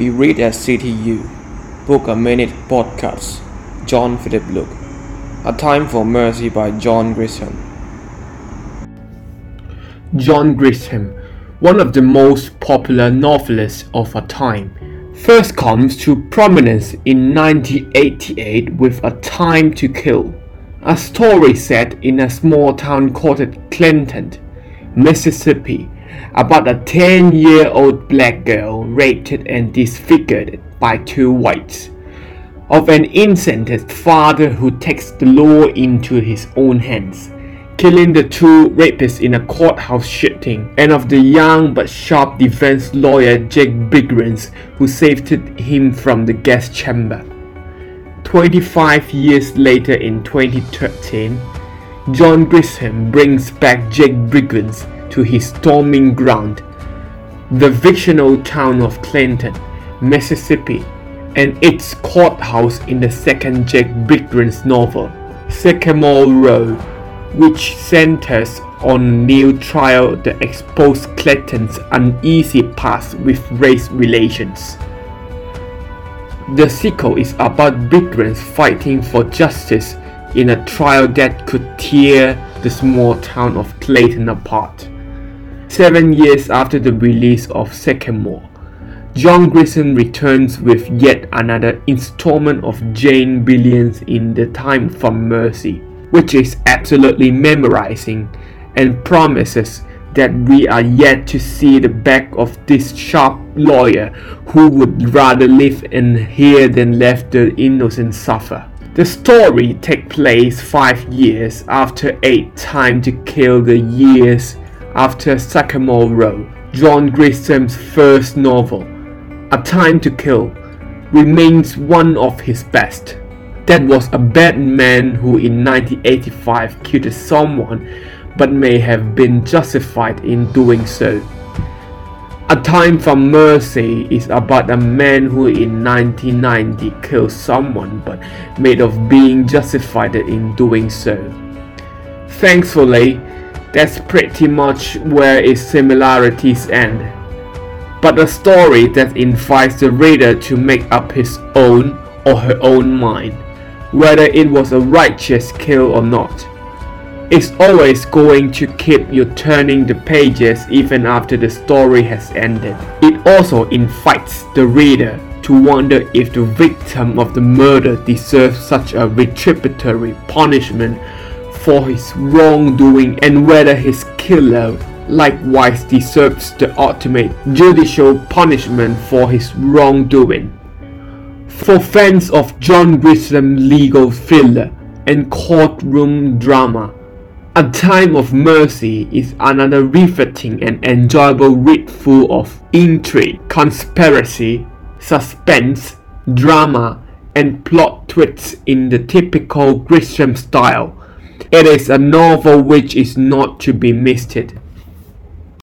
We read at CTU. Book a Minute Podcast. John Philip Luk. A Time for Mercy by John Grisham. John Grisham, one of the most popular novelists of our time, first comes to prominence in 1988 with A Time to Kill, a story set in a small town called Clanton, Mississippi, about a 10 year old black girl raped and disfigured by two whites, of an incensed father who takes the law into his own hands, killing the two rapists in a courthouse shooting, and of the young but sharp defense lawyer Jake Brigance who saved him from the gas chamber. 25 years later in 2013, John Grisham brings back Jake Brigance to his storming ground, the fictional town of Clanton, Mississippi, and its courthouse in the second Jake Brigance novel, Sycamore Row, which centers on new trial that expose Clanton's uneasy past with race relations. The sequel is about Brigance fighting for justice in a trial that could tear the small town of Clanton apart. Seven years after the release of Sycamore, John Grisham returns with yet another installment of Jake Brigance in The Time for Mercy, which is absolutely memorizing and promises that we are yet to see the back of this sharp lawyer who would rather live in here than let the innocent suffer. The story takes place five years after A Time to Kill the years after Sycamore Row, John Grisham's first novel, A Time to Kill, remains one of his best. That was a bad man who in 1985 killed someone but may have been justified in doing so. A Time for Mercy is about a man who in 1990 killed someone but made of being justified in doing so. Thankfully, that's pretty much where its similarities end. But a story that invites the reader to make up his own or her own mind, whether it was a righteous kill or not. It's always going to keep you turning the pages even after the story has ended. It also invites the reader to wonder if the victim of the murder deserves such a retributory punishment for his wrongdoing and whether his killer likewise deserves the ultimate judicial punishment for his wrongdoing. For fans of John Grisham legal thriller and courtroom drama, A Time of Mercy is another riveting and enjoyable read full of intrigue, conspiracy, suspense, drama, and plot twists in the typical Grisham style. It is a novel which is not to be missed.